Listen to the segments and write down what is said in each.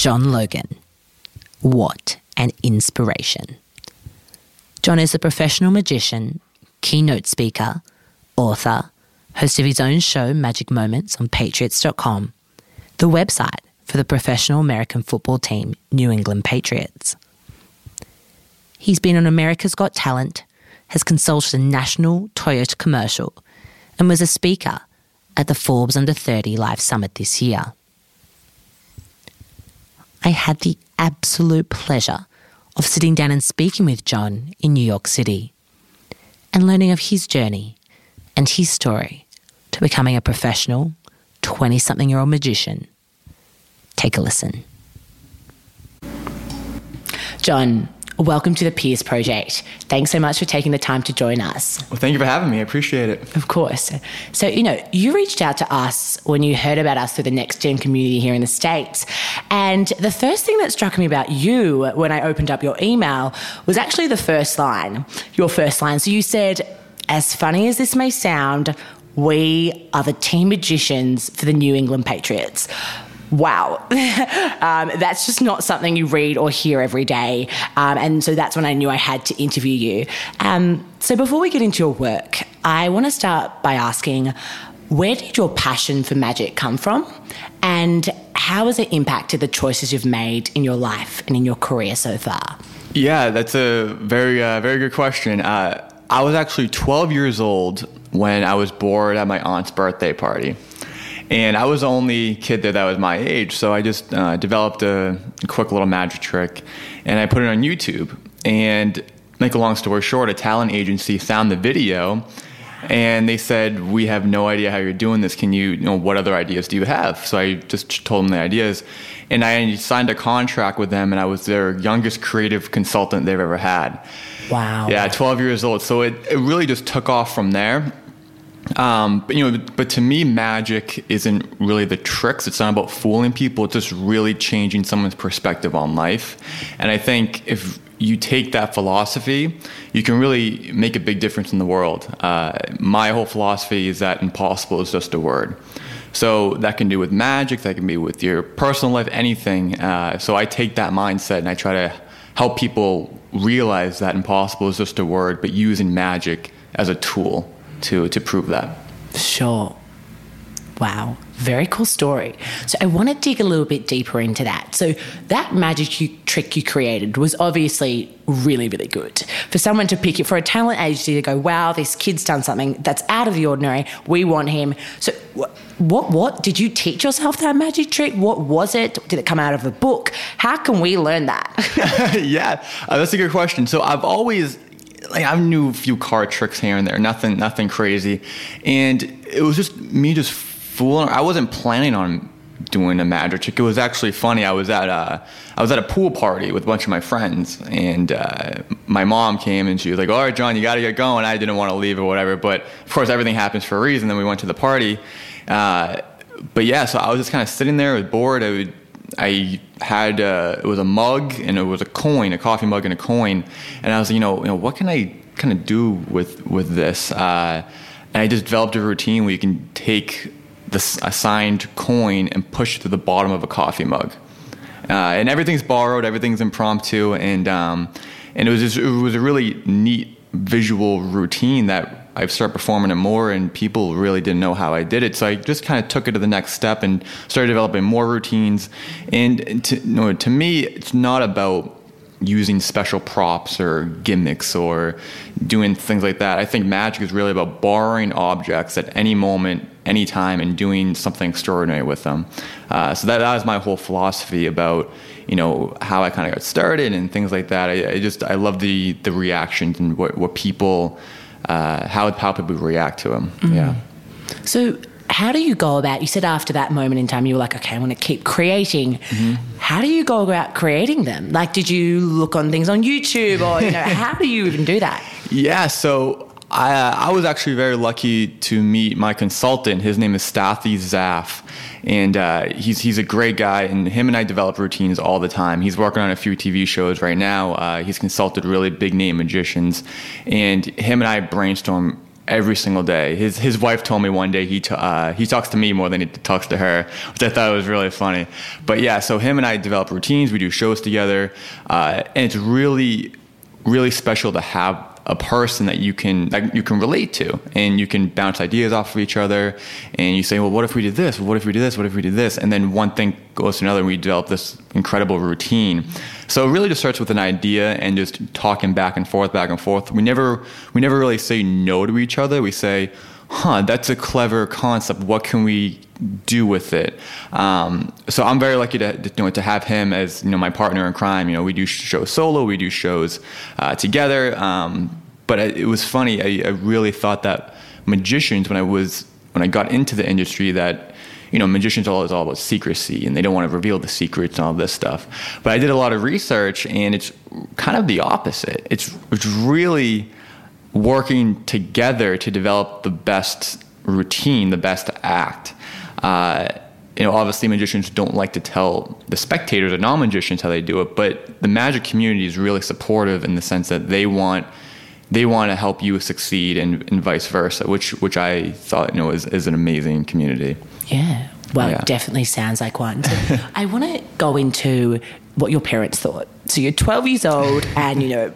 John Logan. What an inspiration. John is a professional magician, keynote speaker, author, host of his own show, Magic Moments, on Patriots.com, the website for the professional American football team, New England Patriots. He's been on America's Got Talent, has consulted a national Toyota commercial, and was a speaker at the Forbes Under 30 Live Summit this year. I had the absolute pleasure of sitting down and speaking with John in New York City and learning of his journey and his story to becoming a professional 20 something year old magician. Take a listen. John, welcome to the Peers Project. Thanks so much for taking the time to join us. Well, thank you for having me. I appreciate it. Of course. So, you know, you reached out to us when you heard about us through the Next Gen community here in the States. And the first thing that struck me about you when I opened up your email was actually the first line, your first line. So you said, as funny as this may sound, we are the team magicians for the New England Patriots wow, um, that's just not something you read or hear every day. Um, and so that's when I knew I had to interview you. Um, so before we get into your work, I want to start by asking where did your passion for magic come from? And how has it impacted the choices you've made in your life and in your career so far? Yeah, that's a very, uh, very good question. Uh, I was actually 12 years old when I was bored at my aunt's birthday party. And I was the only kid there that was my age, so I just uh, developed a quick little magic trick, and I put it on YouTube. And make a long story short, a talent agency found the video, and they said, "We have no idea how you're doing this. Can you, you know, what other ideas do you have?" So I just told them the ideas, and I signed a contract with them, and I was their youngest creative consultant they've ever had. Wow. Yeah, 12 years old. So it, it really just took off from there. Um, but you know, but to me, magic isn't really the tricks. It's not about fooling people. It's just really changing someone's perspective on life. And I think if you take that philosophy, you can really make a big difference in the world. Uh, my whole philosophy is that impossible is just a word. So that can do with magic, that can be with your personal life, anything. Uh, so I take that mindset and I try to help people realize that impossible is just a word, but using magic as a tool to to prove that. Sure. Wow, very cool story. So I want to dig a little bit deeper into that. So that magic you, trick you created was obviously really, really good. For someone to pick it, for a talent agency to go, wow, this kid's done something that's out of the ordinary. We want him. So what, what, what did you teach yourself that magic trick? What was it? Did it come out of a book? How can we learn that? yeah, uh, that's a good question. So I've always like I knew a few card tricks here and there, nothing nothing crazy, and it was just me just fooling. I wasn't planning on doing a magic trick. It was actually funny. I was at a I was at a pool party with a bunch of my friends, and uh, my mom came and she was like, "All right, John, you got to get going." I didn't want to leave or whatever, but of course everything happens for a reason. Then we went to the party. Uh, but yeah, so I was just kind of sitting there, bored. I would I had uh, it was a mug and it was a coin, a coffee mug and a coin, and I was you know you know what can I kind of do with with this? Uh, and I just developed a routine where you can take the assigned coin and push it to the bottom of a coffee mug, uh, and everything's borrowed, everything's impromptu, and um, and it was just, it was a really neat visual routine that I started performing it more, and people really didn't know how I did it. So I just kind of took it to the next step and started developing more routines. And to, you know, to me, it's not about using special props or gimmicks or doing things like that. I think magic is really about borrowing objects at any moment, any time, and doing something extraordinary with them. Uh, so that, that was my whole philosophy about you know how I kind of got started and things like that. I, I, just I love the the reactions and what what people uh, how would people react to them. Mm-hmm. Yeah. So how do you go about you said after that moment in time you were like okay i want to keep creating mm-hmm. how do you go about creating them like did you look on things on youtube or you know how do you even do that yeah so I, uh, I was actually very lucky to meet my consultant. His name is Stathi Zaff, and uh, he's he's a great guy. And him and I develop routines all the time. He's working on a few TV shows right now. Uh, he's consulted really big name magicians, and him and I brainstorm every single day. His his wife told me one day he t- uh, he talks to me more than he talks to her, which I thought was really funny. But yeah, so him and I develop routines. We do shows together, uh, and it's really really special to have a person that you can that you can relate to and you can bounce ideas off of each other and you say well what if we did this? What if we did this? What if we did this? And then one thing goes to another and we develop this incredible routine. So it really just starts with an idea and just talking back and forth back and forth. We never we never really say no to each other. We say huh that's a clever concept. What can we do with it. Um, so I'm very lucky to, you know, to have him as you know my partner in crime. You know, we do shows solo, we do shows uh, together. Um, but it was funny. I, I, really thought that magicians, when I was when I got into the industry, that you know magicians are always all about secrecy and they don't want to reveal the secrets and all this stuff. But I did a lot of research, and it's kind of the opposite. It's it's really working together to develop the best routine, the best act. Uh, you know, obviously magicians don't like to tell the spectators or non-magicians how they do it, but the magic community is really supportive in the sense that they want they want to help you succeed and, and vice versa, which which I thought you know is, is an amazing community. Yeah. Well, yeah. it definitely sounds like one. So I want to go into what your parents thought. So you're 12 years old, and you know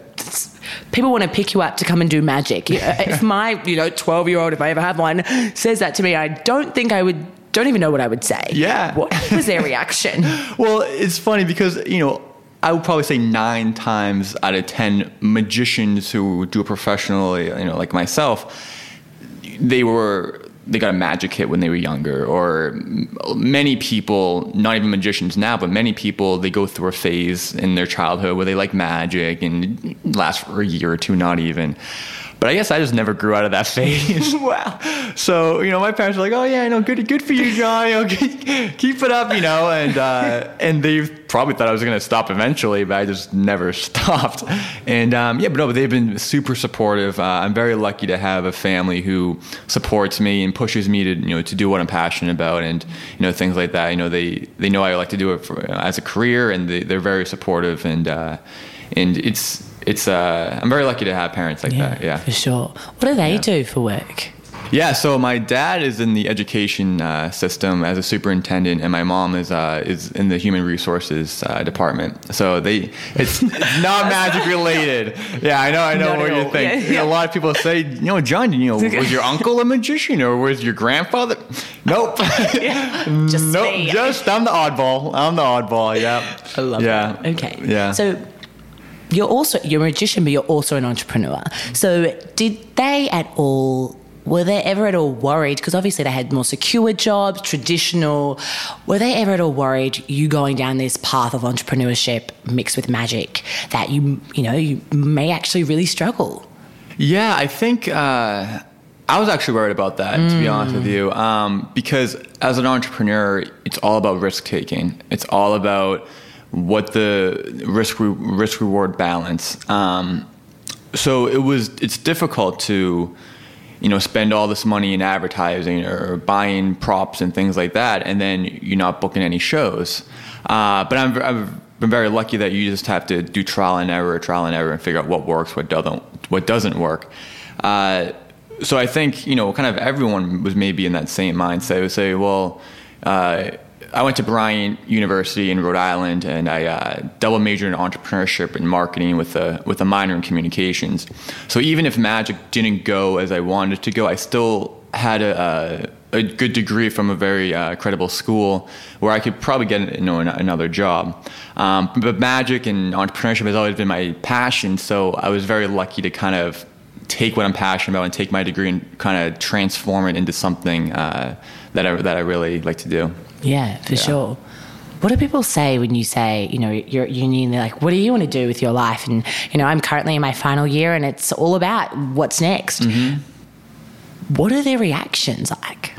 people want to pick you up to come and do magic. If my you know 12 year old, if I ever have one, says that to me, I don't think I would don't even know what I would say. Yeah. What was their reaction? well, it's funny because, you know, I would probably say nine times out of 10 magicians who do it professionally, you know, like myself, they were they got a magic hit when they were younger or many people not even magicians now but many people they go through a phase in their childhood where they like magic and last for a year or two not even but I guess I just never grew out of that phase. wow. So, you know, my parents were like, oh, yeah, you know, good, good for you, John. You know, keep it up, you know. And, uh, and they probably thought I was going to stop eventually, but I just never stopped. And, um, yeah, but no, but they've been super supportive. Uh, I'm very lucky to have a family who supports me and pushes me to, you know, to do what I'm passionate about and, you know, things like that. You know, they, they know I like to do it for, as a career and they, are very supportive and, uh, and it's, it's uh, I'm very lucky to have parents like yeah, that. Yeah, for sure. What do they yeah. do for work? Yeah, so my dad is in the education uh, system as a superintendent, and my mom is uh, is in the human resources uh, department. So they it's not magic related. Yeah, I know, I know what you think. Yeah, yeah. a lot of people say, you know, John, you know, was your uncle a magician or was your grandfather? Nope. just nope. Me. Just I'm the oddball. I'm the oddball. Yeah. I love yeah. Okay. Yeah. So you're also you're a magician, but you're also an entrepreneur. So did they at all? Were they ever at all worried? Because obviously they had more secure jobs, traditional. Were they ever at all worried you going down this path of entrepreneurship mixed with magic that you you know you may actually really struggle? Yeah, I think. Uh I was actually worried about that, mm. to be honest with you, um, because as an entrepreneur, it's all about risk taking. It's all about what the risk re- risk reward balance. Um, so it was it's difficult to you know spend all this money in advertising or buying props and things like that, and then you're not booking any shows. Uh, but I'm, I've been very lucky that you just have to do trial and error, trial and error, and figure out what works, what doesn't, what doesn't work. Uh, so I think you know, kind of everyone was maybe in that same mindset. Would say, well, uh, I went to Bryant University in Rhode Island, and I uh, double majored in entrepreneurship and marketing with a with a minor in communications. So even if magic didn't go as I wanted it to go, I still had a, a, a good degree from a very uh, credible school where I could probably get you know another job. Um, but magic and entrepreneurship has always been my passion, so I was very lucky to kind of take what I'm passionate about and take my degree and kind of transform it into something uh, that I that I really like to do. Yeah, for yeah. sure. What do people say when you say, you know, you're at uni and they're like, what do you want to do with your life? And, you know, I'm currently in my final year and it's all about what's next. Mm-hmm. What are their reactions like?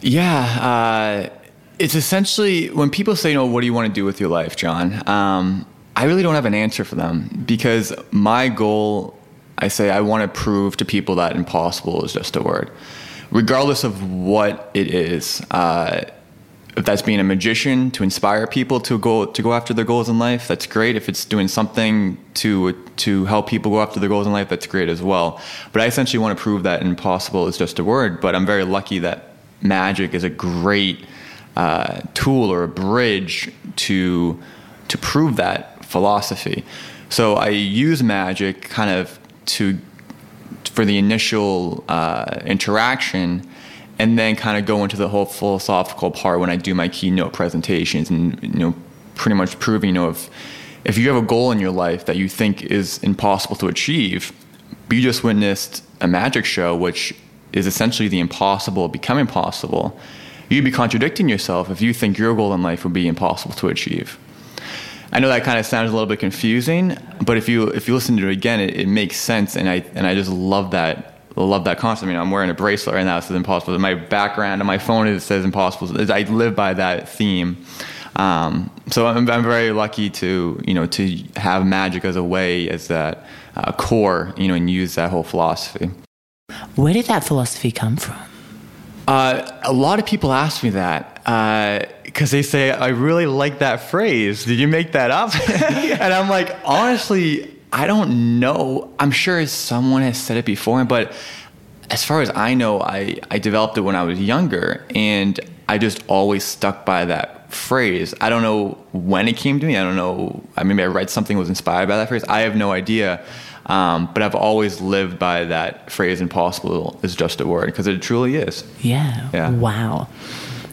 Yeah, uh, it's essentially when people say, you know, what do you want to do with your life, John? Um, I really don't have an answer for them because my goal, I say, I want to prove to people that impossible is just a word. Regardless of what it is, uh, if that's being a magician to inspire people to go to go after their goals in life, that's great. If it's doing something to to help people go after their goals in life, that's great as well. But I essentially want to prove that impossible is just a word. But I'm very lucky that magic is a great uh, tool or a bridge to to prove that philosophy. So I use magic kind of to for the initial uh, interaction and then kind of go into the whole philosophical part when I do my keynote presentations and you know pretty much proving you know if if you have a goal in your life that you think is impossible to achieve, you just witnessed a magic show which is essentially the impossible becoming possible. You'd be contradicting yourself if you think your goal in life would be impossible to achieve. I know that kind of sounds a little bit confusing, but if you if you listen to it again, it, it makes sense, and I and I just love that love that concept. I mean, I'm wearing a bracelet right now, so it's impossible. My background on my phone it says impossible. I live by that theme. Um, so I'm, I'm, very lucky to you know to have magic as a way as that uh, core you know and use that whole philosophy. Where did that philosophy come from? Uh, a lot of people ask me that because uh, they say I really like that phrase. Did you make that up? and I'm like, honestly, I don't know. I'm sure someone has said it before, but as far as I know, I, I developed it when I was younger, and I just always stuck by that phrase. I don't know when it came to me. I don't know. I maybe I read something was inspired by that phrase. I have no idea. Um, but I've always lived by that phrase. Impossible is just a word because it truly is. Yeah. Yeah. Wow.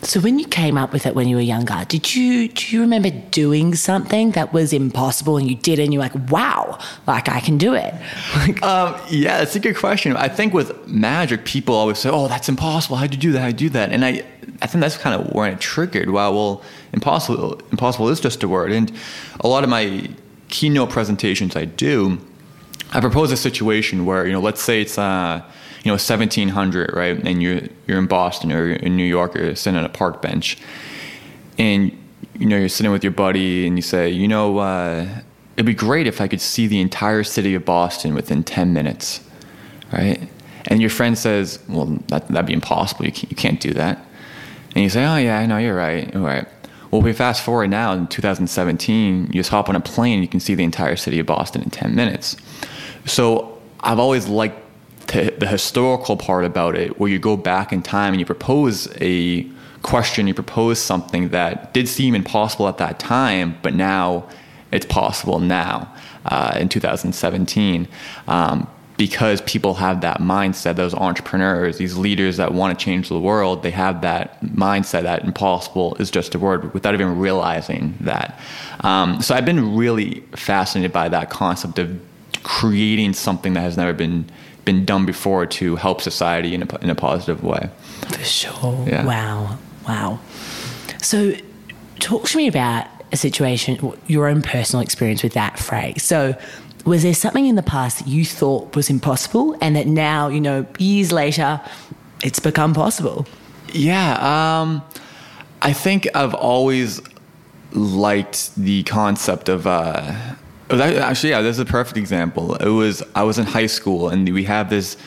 So when you came up with it when you were younger, did you do you remember doing something that was impossible and you did it and you're like, wow, like I can do it? um, yeah, that's a good question. I think with magic, people always say, oh, that's impossible. How'd you do that? How'd you do that? And I, I think that's kind of where it triggered. Wow, well, impossible, impossible is just a word. And a lot of my keynote presentations I do, I propose a situation where, you know, let's say it's, uh, you know 1700 right? And you're you're in boston or in new york or sitting on a park bench. And you know you're sitting with your buddy and you say you know uh, it'd be great if i could see the entire city of boston within 10 minutes right? And your friend says well that, that'd be impossible. You can't, you can't do that. And you say oh yeah i know you're right you're right. Well we fast forward now in 2017 you just hop on a plane you can see the entire city of boston in 10 minutes. So i've always liked the historical part about it, where you go back in time and you propose a question, you propose something that did seem impossible at that time, but now it's possible now uh, in 2017. Um, because people have that mindset, those entrepreneurs, these leaders that want to change the world, they have that mindset that impossible is just a word without even realizing that. Um, so I've been really fascinated by that concept of creating something that has never been been done before to help society in a, in a positive way. For sure. Yeah. Wow. Wow. So, talk to me about a situation, your own personal experience with that phrase. So, was there something in the past that you thought was impossible and that now, you know, years later, it's become possible? Yeah. Um, I think I've always liked the concept of uh, Actually, yeah, this is a perfect example. It was I was in high school, and we have this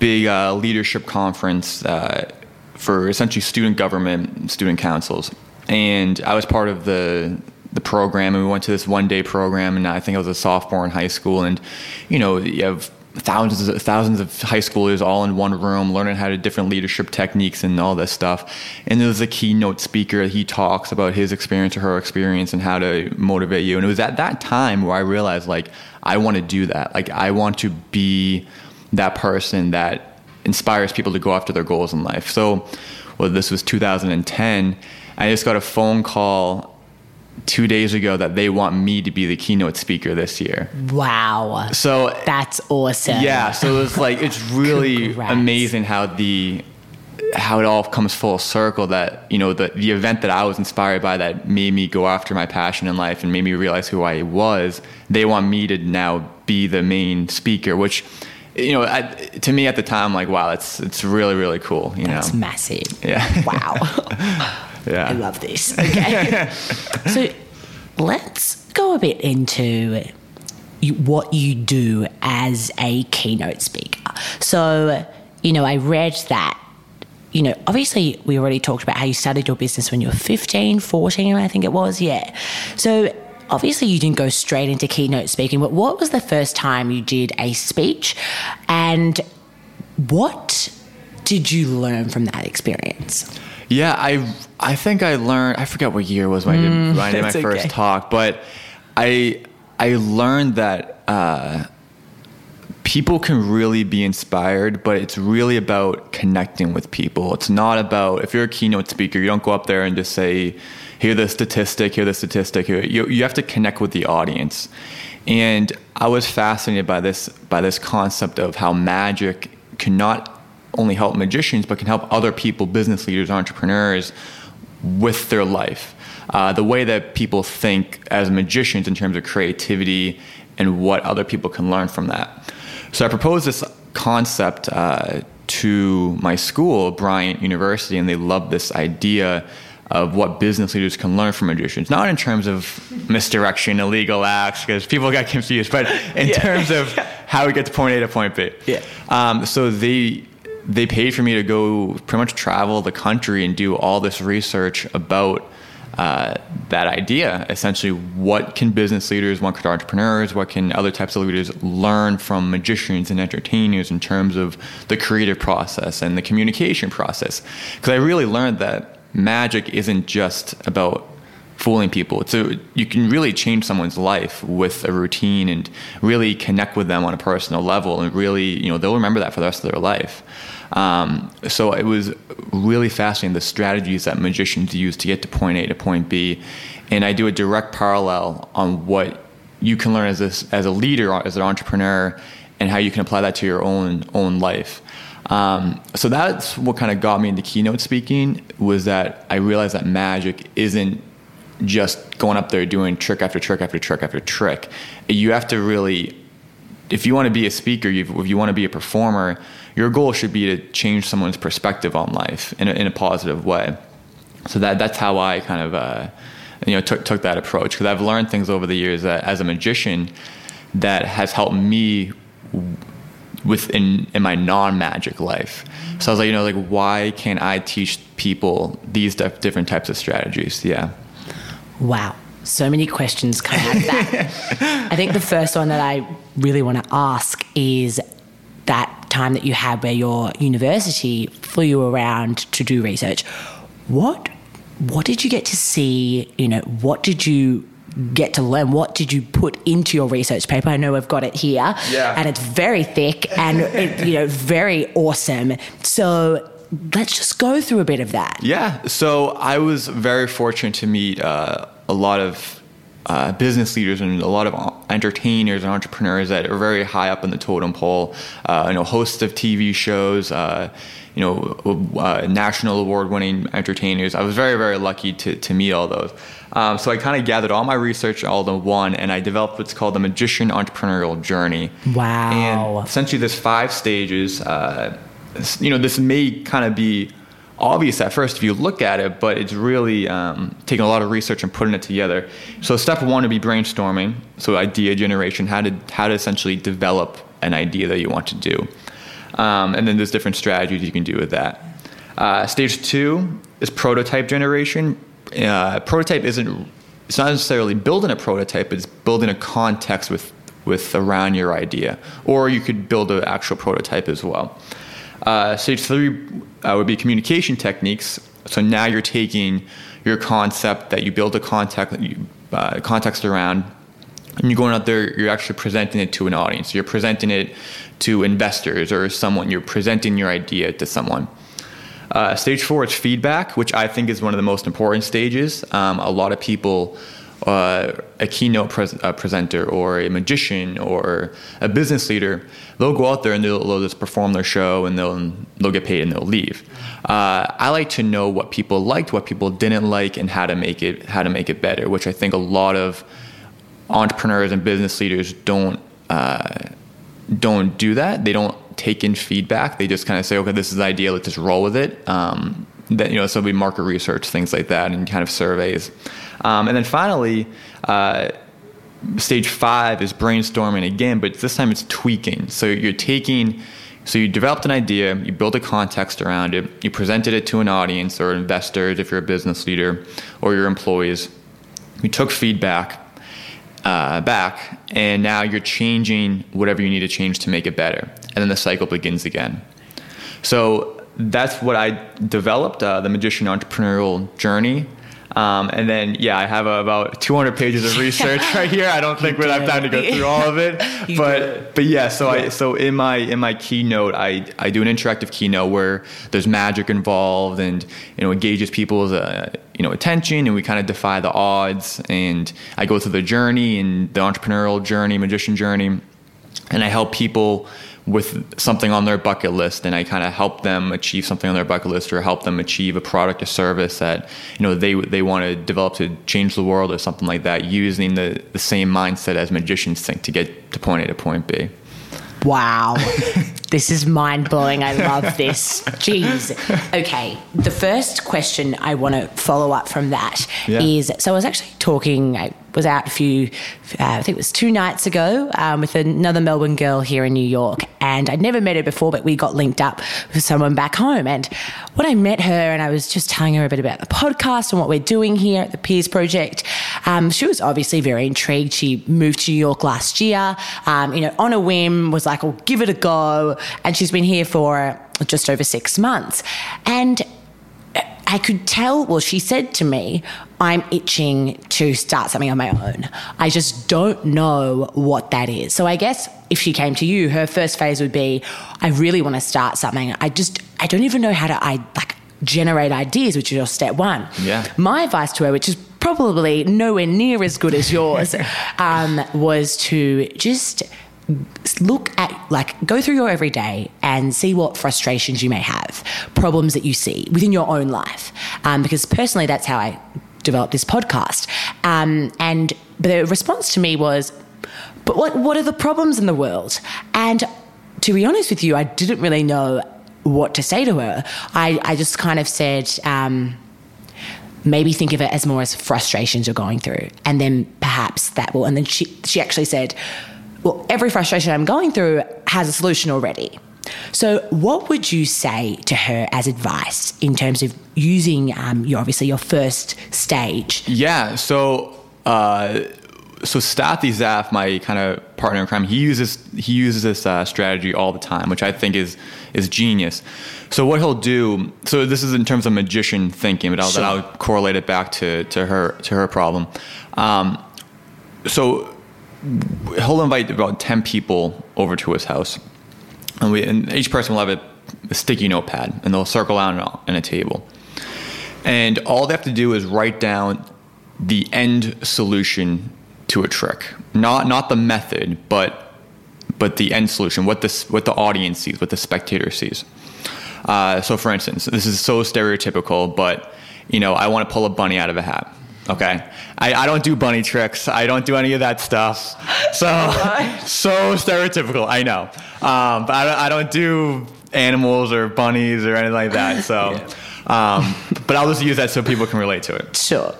big uh, leadership conference uh, for essentially student government, student councils, and I was part of the the program. And we went to this one day program, and I think I was a sophomore in high school, and you know you have thousands of, thousands of high schoolers all in one room learning how to different leadership techniques and all this stuff. And there's a keynote speaker. He talks about his experience or her experience and how to motivate you. And it was at that time where i realized like i want to do that. Like i want to be that person that inspires people to go after their goals in life. So well this was 2010 i just got a phone call two days ago that they want me to be the keynote speaker this year. Wow. So that's awesome. Yeah. So it's like it's really amazing how the how it all comes full circle that you know the the event that I was inspired by that made me go after my passion in life and made me realize who I was. They want me to now be the main speaker, which you know, I, to me at the time, like, wow, it's it's really really cool. You That's know, massive. Yeah. Wow. yeah. I love this. Okay. so let's go a bit into what you do as a keynote speaker. So, you know, I read that, you know, obviously we already talked about how you started your business when you were 15, 14, I think it was. Yeah. So, obviously you didn't go straight into keynote speaking, but what was the first time you did a speech and what did you learn from that experience? Yeah, I I think I learned. I forget what year it was when I did, when I did my Mm, that's first talk, but I I learned that uh, people can really be inspired, but it's really about connecting with people. It's not about if you're a keynote speaker, you don't go up there and just say, "Here the statistic, here the statistic." Here. You you have to connect with the audience, and I was fascinated by this by this concept of how magic cannot only help magicians, but can help other people, business leaders, entrepreneurs, with their life. Uh, the way that people think as magicians in terms of creativity and what other people can learn from that. So I proposed this concept uh, to my school, Bryant University, and they loved this idea of what business leaders can learn from magicians. Not in terms of misdirection, illegal acts, because people got confused, but in Yeah. terms of how we get to point A to point B. Yeah. Um, so they they paid for me to go pretty much travel the country and do all this research about uh, that idea. Essentially, what can business leaders, what can entrepreneurs, what can other types of leaders learn from magicians and entertainers in terms of the creative process and the communication process? Because I really learned that magic isn't just about fooling people. A, you can really change someone's life with a routine and really connect with them on a personal level, and really, you know, they'll remember that for the rest of their life. Um, so it was really fascinating the strategies that magicians use to get to point A to point B, and I do a direct parallel on what you can learn as a, as a leader, as an entrepreneur, and how you can apply that to your own own life. Um, so that's what kind of got me into keynote speaking was that I realized that magic isn't just going up there doing trick after trick after trick after trick. You have to really, if you want to be a speaker, if you want to be a performer, your goal should be to change someone's perspective on life in a, in a positive way. So that that's how I kind of uh, you know took took that approach because I've learned things over the years that as a magician that has helped me within in my non-magic life. So I was like, you know, like why can't I teach people these dif- different types of strategies? Yeah. Wow. So many questions come out of that. I think the first one that I really want to ask is that time that you had where your university flew you around to do research. What what did you get to see? You know, what did you get to learn? What did you put into your research paper? I know we've got it here. Yeah. And it's very thick and it, you know, very awesome. So let's just go through a bit of that. Yeah. So I was very fortunate to meet uh, a lot of uh, business leaders and a lot of entertainers and entrepreneurs that are very high up in the totem pole. Uh, you know, hosts of TV shows. Uh, you know, uh, national award-winning entertainers. I was very, very lucky to to meet all those. Um, so I kind of gathered all my research all in one, and I developed what's called the Magician Entrepreneurial Journey. Wow. And essentially, there's five stages. Uh, you know, this may kind of be obvious at first if you look at it, but it's really um, taking a lot of research and putting it together. So step one would be brainstorming, so idea generation, how to how to essentially develop an idea that you want to do, um, and then there's different strategies you can do with that. Uh, stage two is prototype generation. Uh, prototype isn't it's not necessarily building a prototype, it's building a context with with around your idea, or you could build an actual prototype as well. Uh, stage three uh, would be communication techniques. So now you're taking your concept that you build a context, uh, context around, and you're going out there, you're actually presenting it to an audience. You're presenting it to investors or someone. You're presenting your idea to someone. Uh, stage four is feedback, which I think is one of the most important stages. Um, a lot of people, uh, a keynote pres- presenter or a magician or a business leader, they'll go out there and they'll, they'll just perform their show and they'll they'll get paid and they'll leave. Uh, I like to know what people liked, what people didn't like, and how to make it how to make it better. Which I think a lot of entrepreneurs and business leaders don't uh, don't do that. They don't take in feedback. They just kind of say, okay, this is the idea. Let's just roll with it. Um, that you know, so it'll be market research, things like that, and kind of surveys. Um, and then finally, uh, stage five is brainstorming again, but this time it's tweaking. So you're taking. So you developed an idea, you built a context around it, you presented it to an audience or investors if you're a business leader or your employees. You took feedback, uh, back, and now you're changing whatever you need to change to make it better. And then the cycle begins again. So that's what I developed uh, the Magician Entrepreneurial Journey. Um, and then, yeah, I have about 200 pages of research right here. I don't think we'll have time to go through all of it, but but yeah. So yeah. I so in my in my keynote, I I do an interactive keynote where there's magic involved and you know engages people's uh, you know attention, and we kind of defy the odds. And I go through the journey and the entrepreneurial journey, magician journey, and I help people with something on their bucket list and I kind of help them achieve something on their bucket list or help them achieve a product or service that you know they they want to develop to change the world or something like that using the, the same mindset as magicians think to get to point A to point B. Wow. this is mind blowing. I love this. Jeez. Okay. The first question I want to follow up from that yeah. is so I was actually talking, I was out a few, uh, I think it was two nights ago um, with another Melbourne girl here in New York. And I'd never met her before, but we got linked up with someone back home. And when I met her and I was just telling her a bit about the podcast and what we're doing here at the Peers Project, um, she was obviously very intrigued. She moved to New York last year, um, you know, on a whim, was like, well, give it a go. And she's been here for just over six months. And I could tell, well, she said to me, I'm itching to start something on my own. I just don't know what that is. So I guess if she came to you, her first phase would be, I really want to start something. I just, I don't even know how to, I like generate ideas, which is your step one. Yeah. My advice to her, which is probably nowhere near as good as yours, um, was to just look at like go through your everyday and see what frustrations you may have problems that you see within your own life um, because personally that's how i developed this podcast. Um, and the response to me was but what, what are the problems in the world? And to be honest with you i didn't really know what to say to her. I, I just kind of said um, maybe think of it as more as frustrations you're going through. And then perhaps that will and then she, she actually said well, every frustration I'm going through has a solution already. So, what would you say to her as advice in terms of using um, your obviously your first stage? Yeah. So, uh, so Stathi Zaf, my kind of partner in crime, he uses he uses this uh, strategy all the time, which I think is is genius. So what he'll do, so this is in terms of magician thinking, but I'll, sure. I'll correlate it back to to her to her problem. Um, so he'll invite about 10 people over to his house. And, we, and each person will have a, a sticky notepad and they'll circle out on a table. And all they have to do is write down the end solution to a trick. Not, not the method, but, but the end solution, what the, what the audience sees, what the spectator sees. Uh, so, for instance, this is so stereotypical, but you know, I want to pull a bunny out of a hat. Okay. I, I don't do bunny tricks. I don't do any of that stuff. So, so stereotypical. I know. Um, but I don't, I don't do animals or bunnies or anything like that. So, yeah. um, but I'll just use that so people can relate to it. Sure.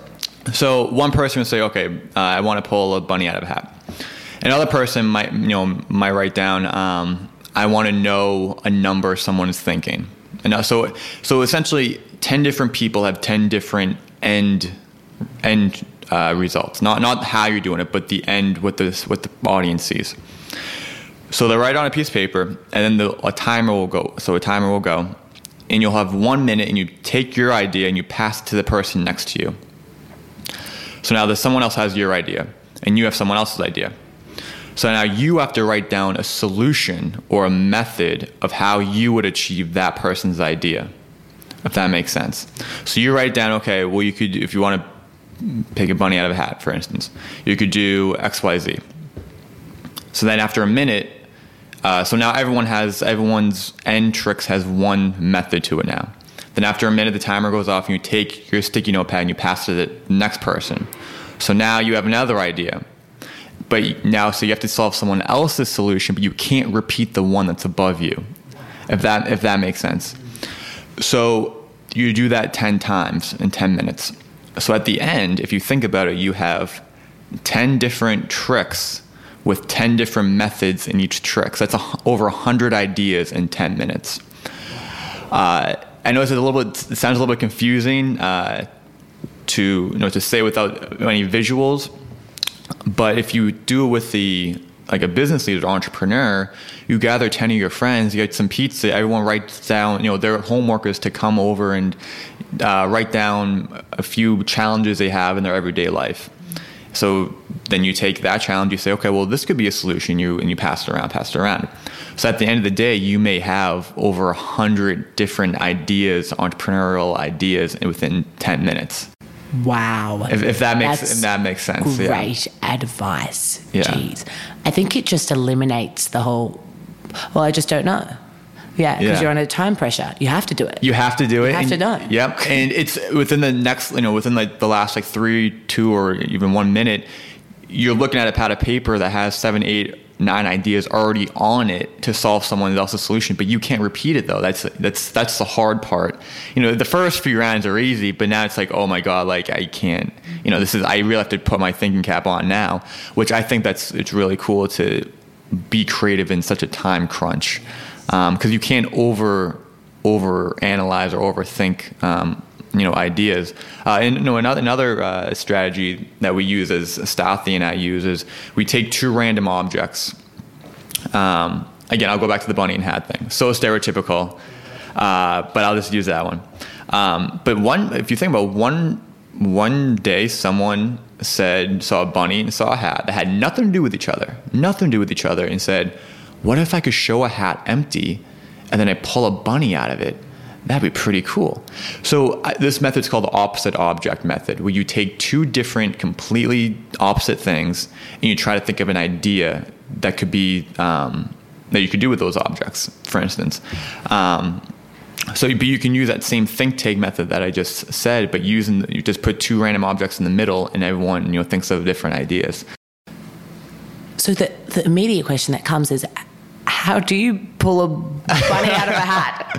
So one person would say, okay, uh, I want to pull a bunny out of a hat. Another person might, you know, might write down, um, I want to know a number someone is thinking. And so, so essentially, ten different people have ten different end end uh, results. Not not how you're doing it, but the end what the what the audience sees. So they write on a piece of paper, and then the, a timer will go. So a timer will go, and you'll have one minute, and you take your idea and you pass it to the person next to you. So now that someone else has your idea, and you have someone else's idea. So now you have to write down a solution or a method of how you would achieve that person's idea, if that makes sense. So you write down, okay, well, you could, if you want to pick a bunny out of a hat, for instance, you could do X, Y, Z. So then after a minute, uh, so now everyone has everyone's end tricks has one method to it now. Then after a minute, the timer goes off, and you take your sticky notepad and you pass it to the next person. So now you have another idea, but now so you have to solve someone else's solution, but you can't repeat the one that's above you. If that if that makes sense. So you do that ten times in ten minutes. So at the end, if you think about it, you have ten different tricks with 10 different methods in each trick. So that's a, over 100 ideas in 10 minutes. Uh, I know it's a little bit, it sounds a little bit confusing uh, to, you know, to say without any visuals, but if you do it with the, like a business leader or entrepreneur, you gather 10 of your friends, you get some pizza, everyone writes down, you know, their homework is to come over and uh, write down a few challenges they have in their everyday life. So then you take that challenge, you say, okay, well, this could be a solution. You and you pass it around, pass it around. So at the end of the day, you may have over a hundred different ideas, entrepreneurial ideas, within ten minutes. Wow. If, if that makes if that makes sense. Great yeah. advice. Yeah. Jeez. I think it just eliminates the whole. Well, I just don't know. Yeah, because yeah. you're under time pressure. You have to do it. You have to do it. You have and, to know. Yep. And it's within the next, you know, within like the last like three, two, or even one minute, you're looking at a pad of paper that has seven, eight, nine ideas already on it to solve someone else's solution, but you can't repeat it though. That's that's that's the hard part. You know, the first few rounds are easy, but now it's like, oh my god, like I can't. You know, this is I really have to put my thinking cap on now, which I think that's it's really cool to be creative in such a time crunch because um, you can't over over analyze or overthink um, you know ideas. Uh, and you know, another another uh, strategy that we use as Stathi and I use is we take two random objects. Um, again, I'll go back to the bunny and hat thing. So stereotypical, uh, but I'll just use that one. Um, but one, if you think about one one day, someone said saw a bunny and saw a hat that had nothing to do with each other, nothing to do with each other, and said what if I could show a hat empty and then I pull a bunny out of it? That'd be pretty cool. So uh, this method is called the opposite object method, where you take two different, completely opposite things, and you try to think of an idea that could be um, that you could do with those objects. For instance, um, so but you can use that same think tank method that I just said, but using you just put two random objects in the middle, and everyone you know thinks of different ideas. So the the immediate question that comes is how do you pull a bunny out of a hat?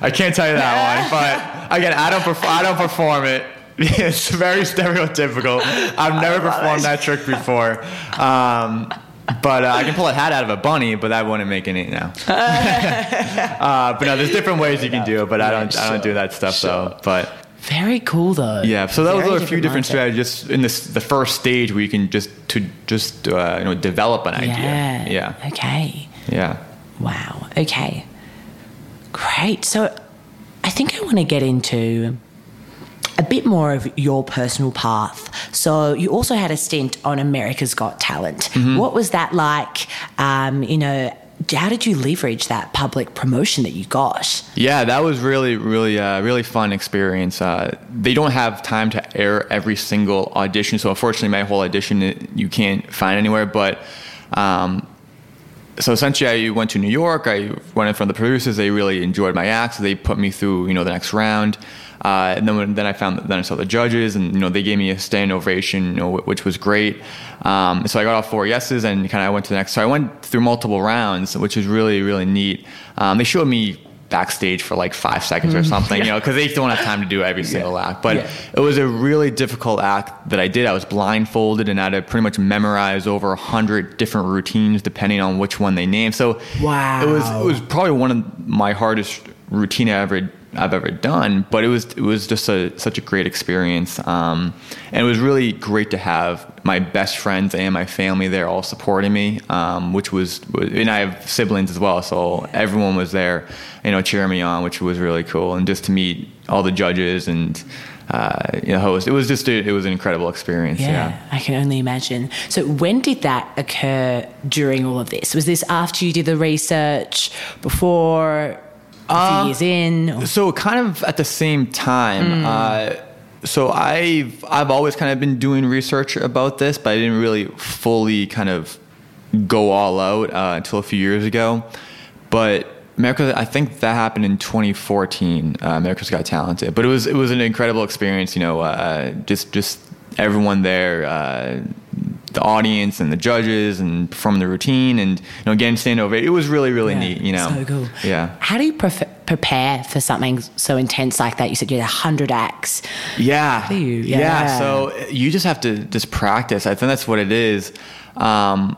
I can't tell you that one, but again, I don't perf- I don't perform it. It's very stereotypical. I've never performed it. that trick before. Um, but uh, I can pull a hat out of a bunny, but that wouldn't make any now. uh, but no, there's different ways you can do it, but I don't I don't do that stuff sure. though. But very cool though. Yeah, so that was a few different strategies in this the first stage where you can just to just uh, you know develop an idea. Yeah. Yeah. Okay. Yeah. Wow. Okay. Great. So I think I want to get into a bit more of your personal path. So you also had a stint on America's Got Talent. Mm-hmm. What was that like? Um, you know, how did you leverage that public promotion that you got? Yeah, that was really, really, uh, really fun experience. Uh, they don't have time to air every single audition, so unfortunately, my whole audition you can't find anywhere. But um, so essentially, I went to New York. I went in front of the producers. They really enjoyed my act. So they put me through, you know, the next round. Uh, and then when, then I found then I saw the judges, and you know they gave me a standing ovation, you know, which was great. Um, so I got all four yeses, and kind of went to the next. So I went through multiple rounds, which was really really neat. Um, they showed me backstage for like five seconds or mm-hmm. something, yeah. you know, because they don't have time to do every single yeah. act. But yeah. it was a really difficult act that I did. I was blindfolded and I had to pretty much memorize over a hundred different routines depending on which one they named. So wow, it was it was probably one of my hardest routine I ever I've ever done. But it was it was just a, such a great experience, um, and it was really great to have my best friends and my family there all supporting me, um, which was and I have siblings as well, so everyone was there, you know, cheering me on, which was really cool, and just to meet all the judges and. Uh, you know, host. It was just a, it was an incredible experience. Yeah, yeah, I can only imagine. So, when did that occur during all of this? Was this after you did the research, before, Uh, years in? or- So kind of at the same time. Uh, so I've I've always kind of been doing research about this, but I didn't really fully kind of go all out uh, until a few years ago. But America, I think that happened in 2014. Uh, America's Got Talented, but it was it was an incredible experience. You know, uh, just just everyone there. The audience and the judges and performing the routine and you know getting stand over it was really really Yeah, neat you know so cool. yeah How do you prepare for something so intense like that? You said you had a hundred acts. Yeah. do you? Yeah. Yeah. So you just have to just practice. I think that's what it is. Um,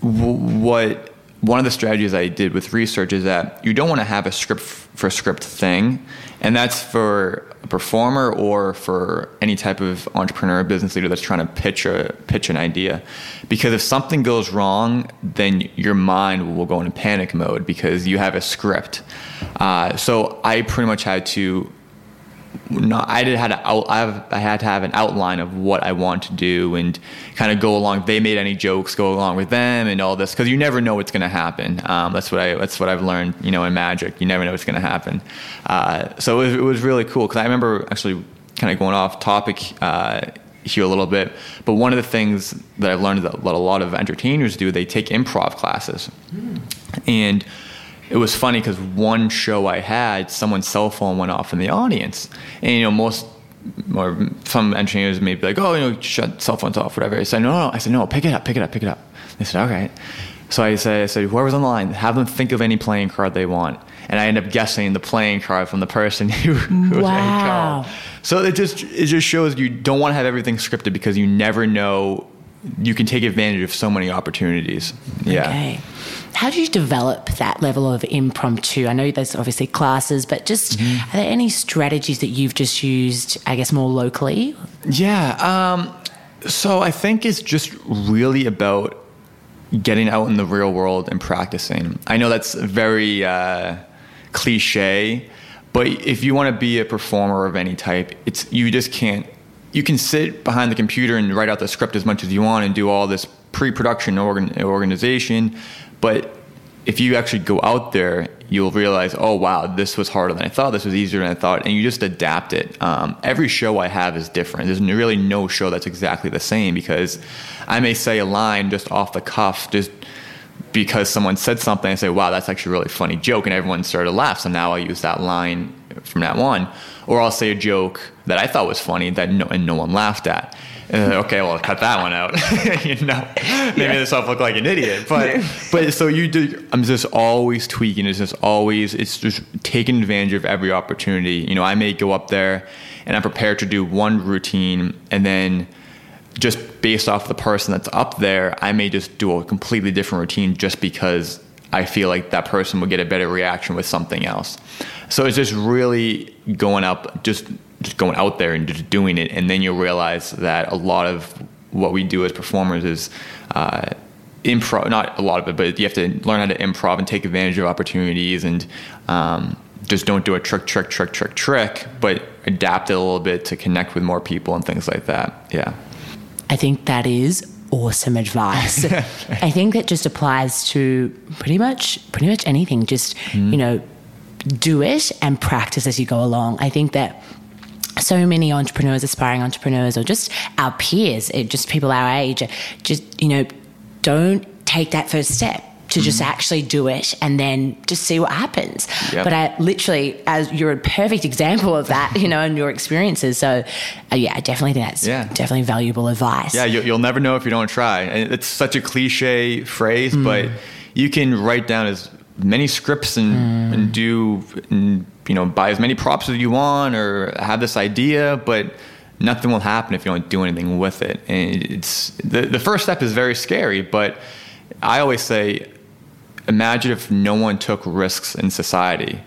w- what one of the strategies I did with research is that you don't want to have a script f- for script thing, and that's for a performer or for any type of entrepreneur, business leader that's trying to pitch a pitch an idea. Because if something goes wrong, then your mind will go into panic mode because you have a script. Uh, so I pretty much had to no, I did had to out, I, have, I had to have an outline of what I want to do and kind of go along. If they made any jokes, go along with them and all this because you never know what's going to happen. Um, that's what I that's what I've learned. You know, in magic, you never know what's going to happen. Uh, so it was, it was really cool because I remember actually kind of going off topic. Uh, here a little bit, but one of the things that I've learned that a lot of entertainers do, they take improv classes, and it was funny because one show I had, someone's cell phone went off in the audience, and you know most or some engineers may be like, oh, you know, shut cell phones off, whatever. I said, no, no, I said, no, pick it up, pick it up, pick it up. They said, all right. So I said, I said, whoever's on the line, have them think of any playing card they want. And I end up guessing the playing card from the person who, who was Wow. getting called. So it just it just shows you don't want to have everything scripted because you never know. You can take advantage of so many opportunities. Yeah. Okay. How do you develop that level of impromptu? I know there's obviously classes, but just Mm-hmm. are there any strategies that you've just used, I guess, more locally? Yeah. Um, so I think it's just really about getting out in the real world and practicing. I know that's very uh, cliche, but if you want to be a performer of any type, it's you just can't. You can sit behind the computer and write out the script as much as you want and do all this pre-production organ- organization, but if you actually go out there, you'll realize, oh wow, this was harder than I thought. This was easier than I thought, and you just adapt it. Um, every show I have is different. There's really no show that's exactly the same because I may say a line just off the cuff, just because someone said something. I say, wow, that's actually a really funny joke, and everyone started to laugh. So now I use that line from that one, or I'll say a joke that I thought was funny that no, and no one laughed at. And then, okay, well, cut that one out. you know, maybe this will look like an idiot, but but so you do. I'm just always tweaking. It's just always. It's just taking advantage of every opportunity. You know, I may go up there and I'm prepared to do one routine, and then just based off the person that's up there, I may just do a completely different routine just because I feel like that person would get a better reaction with something else. So it's just really going up, just just going out there and just doing it, and then you'll realize that a lot of what we do as performers is. Uh, improv not a lot of it but you have to learn how to improv and take advantage of opportunities and um, just don't do a trick trick trick trick trick but adapt it a little bit to connect with more people and things like that yeah I think that is awesome advice. I think that just applies to pretty much pretty much anything. Just Mm-hmm. you know, do it and practice as you go along. I think that so many entrepreneurs, aspiring entrepreneurs, or just our peers, just people our age, just you know, don't take that first step to just mm. actually do it and then just see what happens. Yep. But I literally, as you're a perfect example of that, you know, and your experiences. So, uh, yeah, I definitely think that's Yeah. definitely valuable advice. Yeah, you, you'll never know if you don't try. And It's such a cliche phrase, mm. but you can write down as many scripts and, mm. and do, and, you know, buy as many props as you want or have this idea, but nothing will happen if you don't do anything with it. And it's the, the first step is very scary, but I always say, imagine if no one took risks in society.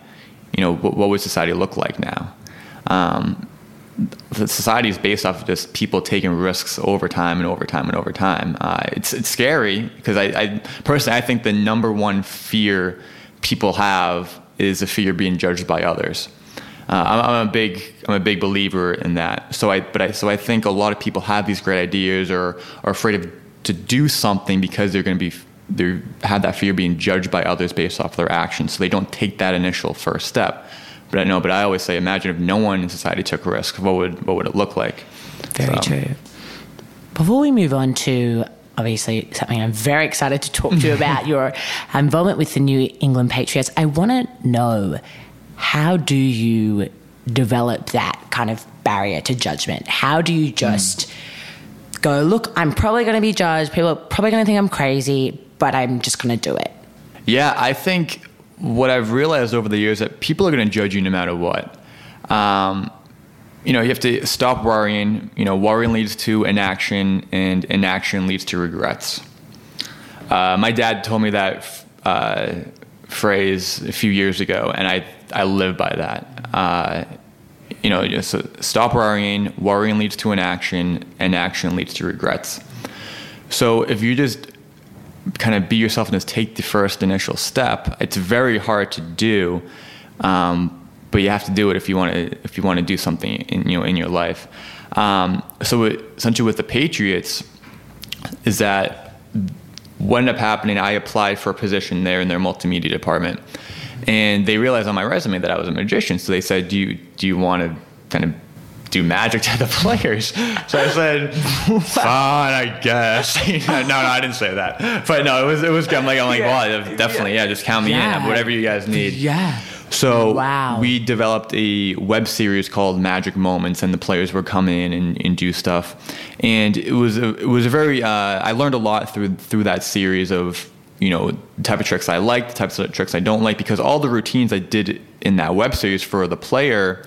you know, what, what would society look like now? Um, the society is based off of just people taking risks over time and over time and over time. Uh, it's it's scary because I, I personally I think the number one fear people have is the fear of being judged by others. Uh, I'm, I'm, a big I'm a big believer in that. So I but I so I think a lot of people have these great ideas or are afraid of to do something because they're going to be they have that fear of being judged by others based off their actions. So they don't take that initial first step. But I know, but I always say, imagine if no one in society took a risk. What would what would it look like? Very so. true. Before we move on to obviously something I'm very excited to talk to you about your involvement with the New England Patriots. I want to know how do you develop that kind of barrier to judgment? How do you just mm. go, look, I'm probably going to be judged. People are probably going to think I'm crazy, but I'm just going to do it? Yeah, I think what I've realized over the years that people are going to judge you no matter what. Um, you know, you have to stop worrying. You know, worrying leads to inaction, and inaction leads to regrets. Uh, my dad told me that uh, phrase a few years ago, and I I live by that. Uh, you know, just stop worrying. Worrying leads to inaction, and action leads to regrets. So if you just kind of be yourself and just take the first initial step, it's very hard to do. Um, but you have to do it if you want to if you want to do something in you know in your life. Um, so it, essentially, with the Patriots, is that what ended up happening? I applied for a position there in their multimedia department, and they realized on my resume that I was a magician. So they said, "Do you do you want to kind of do magic to the players. So I said, fine, I guess. no, no, I didn't say that. But no, it was, it was, I'm like, I'm like, yeah. well, definitely, yeah, just count me yeah. in, whatever you guys need. Yeah. So wow. we developed a web series called Magic Moments, and the players would come in and, and do stuff. And it was a, it was a very uh, I learned a lot through through that series of you know the type of tricks I like, the types of tricks I don't like, because all the routines I did in that web series for the player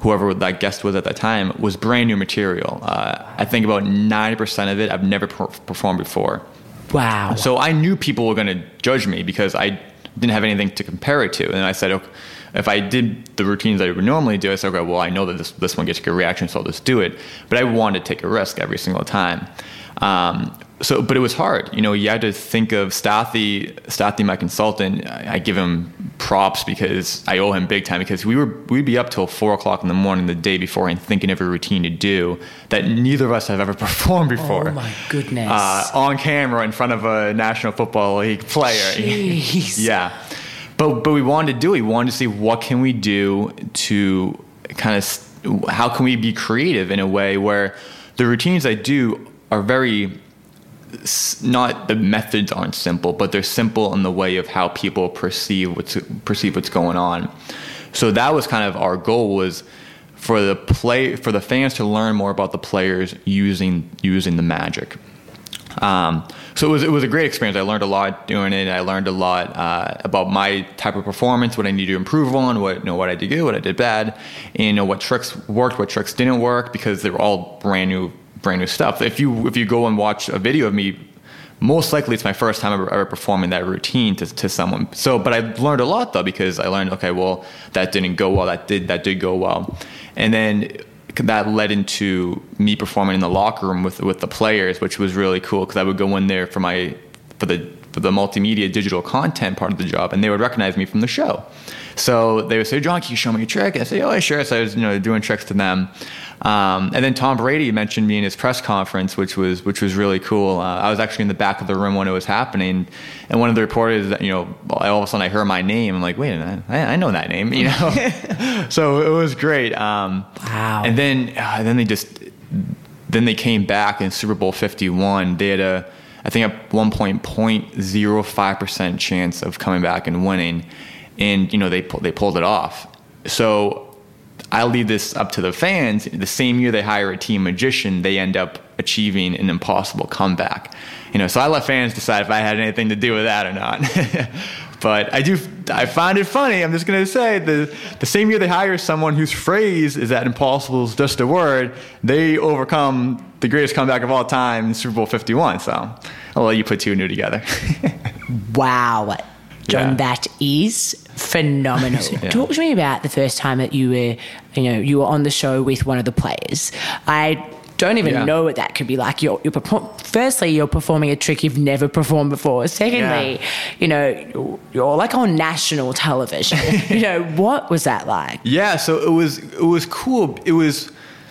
whoever that guest was at that time was brand new material. Uh, I think about 90% of it I've never per- performed before. Wow. So I knew people were going to judge me because I didn't have anything to compare it to. And I said, okay, if I did the routines I would normally do, I said, okay, well, I know that this, this one gets a good reaction, so I'll just do it. But I wanted to take a risk every single time. Um, so, but it was hard. You know, you had to think of Stathy, Stathy, my consultant. I, I, give him props because I owe him big time because we were we'd be up till four o'clock in the morning the day before and thinking of a routine to do that neither of us have ever performed before. Oh my goodness! Uh, on camera in front of a National Football League player. Jeez. yeah, but but we wanted to do it. We wanted to see what can we do to kind of how can we be creative in a way where the routines I do are very not the methods aren't simple, but they're simple in the way of how people perceive what's perceive what's going on. So that was kind of our goal was for the play for the fans to learn more about the players using using the magic. Um, so it was it was a great experience. I learned a lot doing it. I learned a lot uh, about my type of performance, what I need to improve on, what you know what I did good, what I did bad, and you know what tricks worked, what tricks didn't work, because they were all brand new brand new stuff. If you if you go and watch a video of me, most likely it's my first time ever, ever performing that routine to, to someone. So, but I learned a lot though because I learned okay, well that didn't go well, that did that did go well, and then that led into me performing in the locker room with with the players, which was really cool because I would go in there for my for the for the multimedia digital content part of the job, and they would recognize me from the show. So they would say, "John, can you show me a trick?" I say, "Oh, yeah, sure." So I was you know doing tricks to them. Um, and then Tom Brady mentioned me in his press conference, which was which was really cool. Uh, I was actually in the back of the room when it was happening, and one of the reporters, you know, all of a sudden I heard my name. I'm like, wait a minute, I, I know that name, you know. so it was great. Um, wow. And then uh, then they just then they came back in Super Bowl 51. They had a I think at one point 0.05 percent chance of coming back and winning, and you know they they pulled it off. So I leave this up to the fans. The same year they hire a team magician, they end up achieving an impossible comeback. You know, so I let fans decide if I had anything to do with that or not. but I do, I find it funny. I'm just going to say the the same year they hire someone whose phrase is that impossible is just a word, they overcome the greatest comeback of all time in Super Bowl 51. So I'll let you put two and two together. wow. John, yeah. that is phenomenal. Yeah. Talk to me about the first time that you were, you know, you were on the show with one of the players. I don't even Yeah. know what that could be like. You're, you're perform- firstly, you're performing a trick you've never performed before. Secondly, Yeah. you know, you're, you're like on national television. you know, what was that like? Yeah, so it was it was cool. It was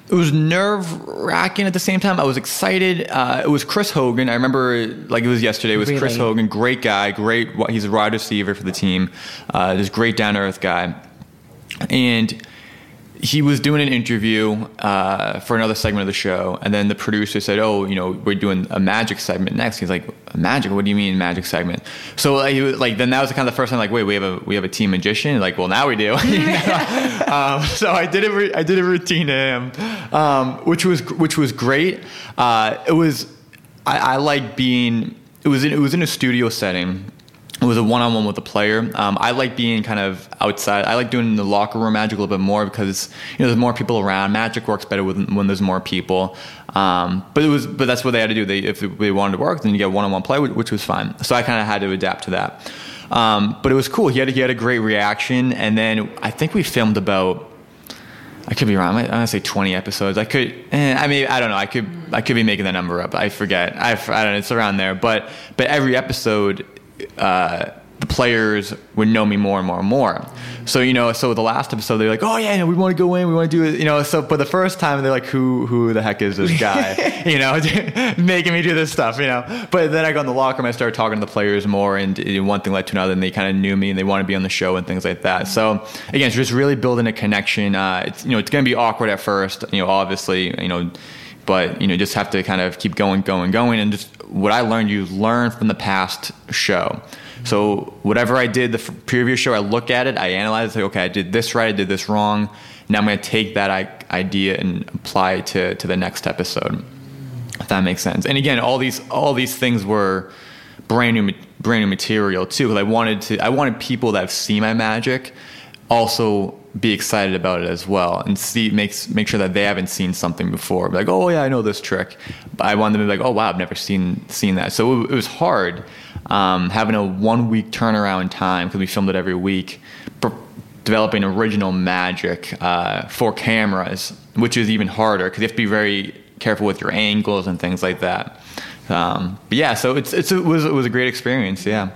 it was nerve wracking at the same time. I was excited. Uh, it was Chris Hogan. I remember like it was yesterday. It was Chris Hogan, great guy, great. He's a wide receiver for the team. Uh, this great down to earth guy, and he was doing an interview uh, for another segment of the show, and then the producer said, "Oh, you know, we're doing a magic segment next." He's like, "Magic? What do you mean magic segment?" So like, he was, like then that was kind of the first time like, "Wait, we have a we have a team magician?" Like, well, now we do. Um, so I did a re- I did a routine to him, um, which was which was great. Uh, it was I, I like being it was in, it was in a studio setting. It was a one-on-one with a player. Um, I like being kind of outside. I like doing the locker room magic a little bit more because you know there's more people around. Magic works better when, when there's more people. Um, but it was, but that's what they had to do. They, if they wanted to work, then you get one-on-one play, which, was fine. So I kind of had to adapt to that. Um, but it was cool. He had he had a great reaction, and then I think we filmed about I could be wrong. I'm gonna say 20 episodes. I could. Eh, I mean, I don't know. I could. I could be making that number up. I forget. I, I don't know. It's around there. But but every episode, uh, the players would know me more and more and more. So you know. So the last episode, they're like, "Oh yeah, you we want to go in. We want to do it." You know. So but the first time, they're like, "Who who the heck is this guy?" you know, making me do this stuff. You know. But then I got in the locker room. I started talking to the players more, and uh, one thing led to another, and they kind of knew me, and they wanted to be on the show and things like that. So again, it's just really building a connection. Uh, it's you know, it's going to be awkward at first. You know, obviously, you know but you know just have to kind of keep going going going. And just what i learned you learn from the past show. So whatever i did the previous show i look at it i analyze it like okay i did this right i did this wrong. Now i'm going to take that idea and apply it to, to the next episode if that makes sense. And again all these all these things were brand new brand new material too because i wanted to i wanted people that have seen my magic. Also be excited about it as well and see makes make sure that they haven't seen something before. Like oh yeah i know this trick. But i want them to be like oh wow i've never seen seen that. So it, it was hard um, having a one week turnaround time because we filmed it every week pr- developing original magic uh, for cameras which is even harder because you have to be very careful with your angles and things like that. Um, but yeah so it's, it's it was it was a great experience yeah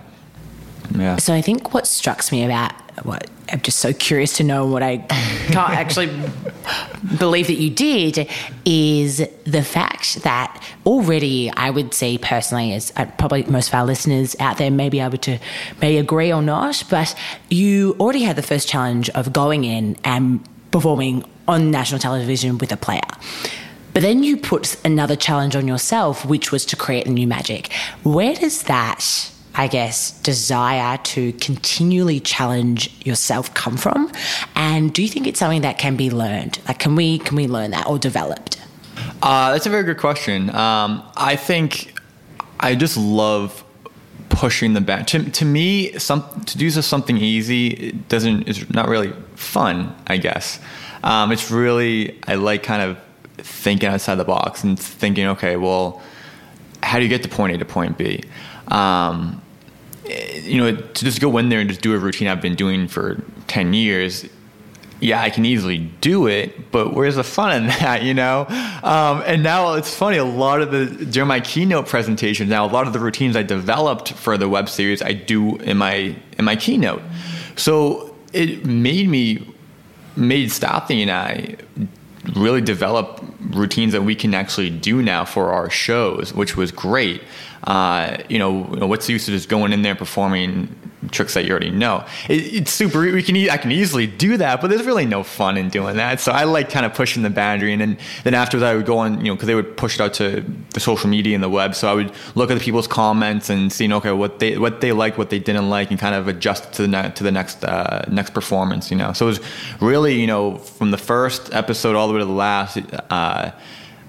yeah So I think what strikes me about what I'm just so curious to know what I can't actually believe that you did is the fact that already I would say personally, as uh, probably most of our listeners out there may be able to may agree or not, but you already had the first challenge of going in and performing on national television with a player. But then you put another challenge on yourself, which was to create the new magic. Where does that, I guess, desire to continually challenge yourself come from? And do you think it's something that can be learned? Like, can we can we learn that or developed? Uh, that's a very good question. Um, I think I just love pushing the back. To, to me, some to do something easy doesn't is not really fun. I guess um, it's really I like kind of thinking outside the box and thinking, okay, well, how do you get to point A to point B? Um, you know, to just go in there and just do a routine I've been doing for ten years yeah, I can easily do it, but where's the fun in that, you know? Um, and now it's funny, a lot of the, during my keynote presentations, now a lot of the routines I developed for the web series, I do in my, in my keynote. So it made me, made Stathi and I really develop routines that we can actually do now for our shows, which was great. Uh, you, know, you know, what's the use of just going in there performing tricks that you already know? It, it's super. We can, I can easily do that, but there's really no fun in doing that. So I like kind of pushing the boundary, and then then that, I would go on, you know, because they would push it out to the social media and the web. So I would look at the people's comments and see, okay, what they what they liked, what they didn't like, and kind of adjust to the ne- to the next uh, next performance. You know, so it was really, you know, from the first episode all the way to the last. Uh,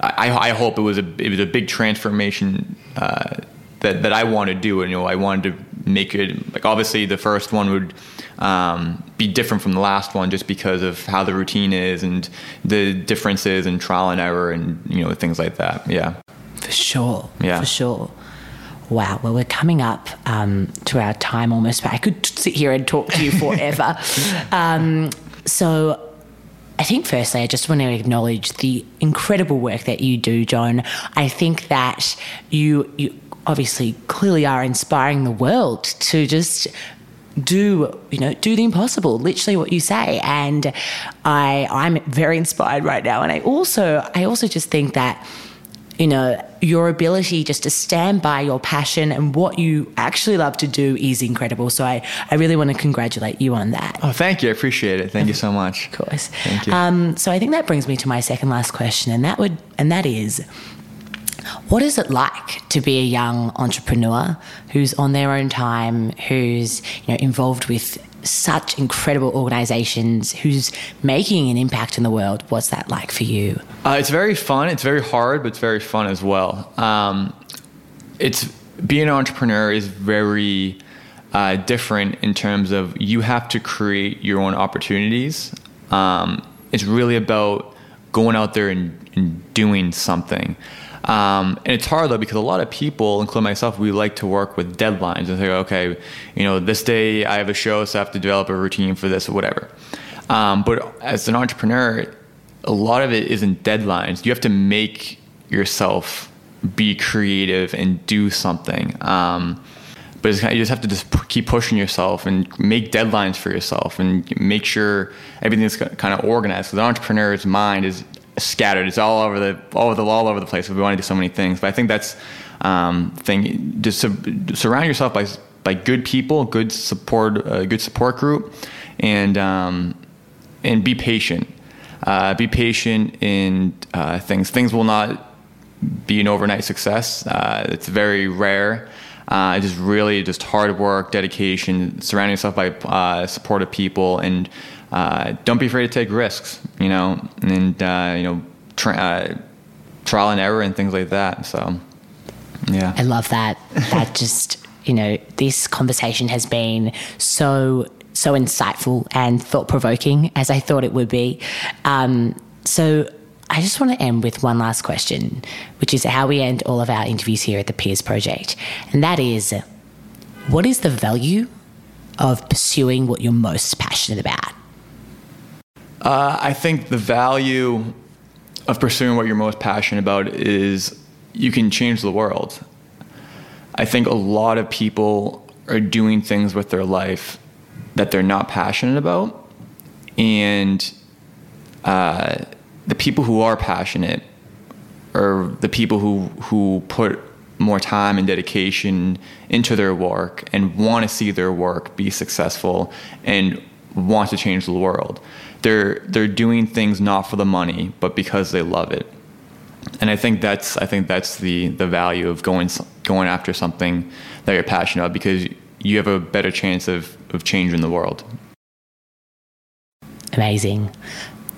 I, I hope it was a it was a big transformation uh, that that I wanted to do. And you know, I wanted to make it like obviously the first one would um, be different from the last one just because of how the routine is and the differences and trial and error and you know things like that. Yeah. For sure. Yeah. For sure. Wow. Well, we're coming up um, to our time almost, but I could sit here and talk to you forever. um, so, I think firstly, I just want to acknowledge the incredible work that you do, John. I think that you you obviously clearly are inspiring the world to just do you know do the impossible literally what you say. And i i'm very inspired right now. And i also i also just think that you know your ability just to stand by your passion and what you actually love to do is incredible. So i i really want to congratulate you on that. Oh thank you. I appreciate it. Thank you so much. Of course. Thank you. Um, so i think that brings me to my second last question and that would and that is what is it like to be a young entrepreneur who's on their own time, who's you know involved with such incredible organizations, who's making an impact in the world? What's that like for you? Uh, it's very fun. It's very hard, but it's very fun as well. Um, it's being an entrepreneur is very uh, different in terms of you have to create your own opportunities. Um, it's really about going out there and, and doing something. Um, and it's hard though because a lot of people, including myself, we like to work with deadlines and say, okay, you know, this day I have a show, so I have to develop a routine for this or whatever. Um, but as an entrepreneur, a lot of it isn't deadlines. You have to make yourself be creative and do something. Um, but kind of, you just have to just keep pushing yourself and make deadlines for yourself and make sure everything's kind of organized. Because an entrepreneur's mind is scattered. It's all over the all over the all over the place. We want to do so many things, but I think that's um, thing. Just su- surround yourself by by good people, good support, a good support group, and um, and be patient. Uh, be patient in uh, things. Things will not be an overnight success. Uh, it's very rare. Uh, just really just hard work, dedication, surrounding yourself by uh, supportive people, and uh, don't be afraid to take risks, you know, and uh, you know, tra- uh, trial and error and things like that. So, yeah, I love that. that just you know, this conversation has been so so insightful and thought provoking as I thought it would be. Um, so. I just want to end with one last question, which is how we end all of our interviews here at the Peers Project. And that is what is the value of pursuing what you're most passionate about? Uh, I think the value of pursuing what you're most passionate about is you can change the world. I think a lot of people are doing things with their life that they're not passionate about. And uh, the people who are passionate are the people who, who put more time and dedication into their work and want to see their work be successful and want to change the world they're they're doing things not for the money, but because they love it. And I think that's I think that's the the value of going going after something that you're passionate about because you have a better chance of of changing the world. Amazing.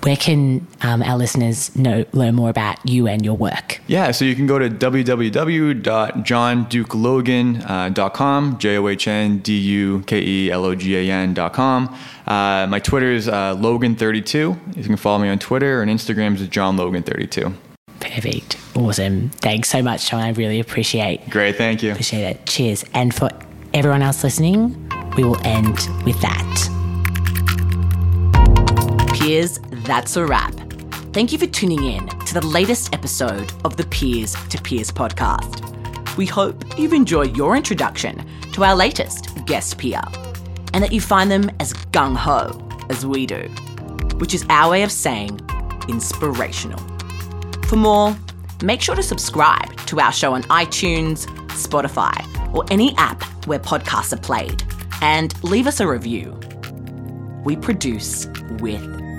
Where can um, our listeners know learn more about you and your work? Yeah, so you can go to www.johndukelogan.com, uh, J O H N D U K E L O G A N.com. Uh, my Twitter is uh, Logan32. You can follow me on Twitter, and Instagram is JohnLogan32. Perfect. Awesome. Thanks so much, John. I really appreciate Great, thank you. Appreciate it. Cheers. And for everyone else listening, we will end with that. Peers, that's a wrap. Thank you for tuning in to the latest episode of the Peers to Peers podcast. We hope you've enjoyed your introduction to our latest guest peer and that you find them as gung ho as we do, which is our way of saying inspirational. For more, make sure to subscribe to our show on iTunes, Spotify, or any app where podcasts are played, and leave us a review. We produce with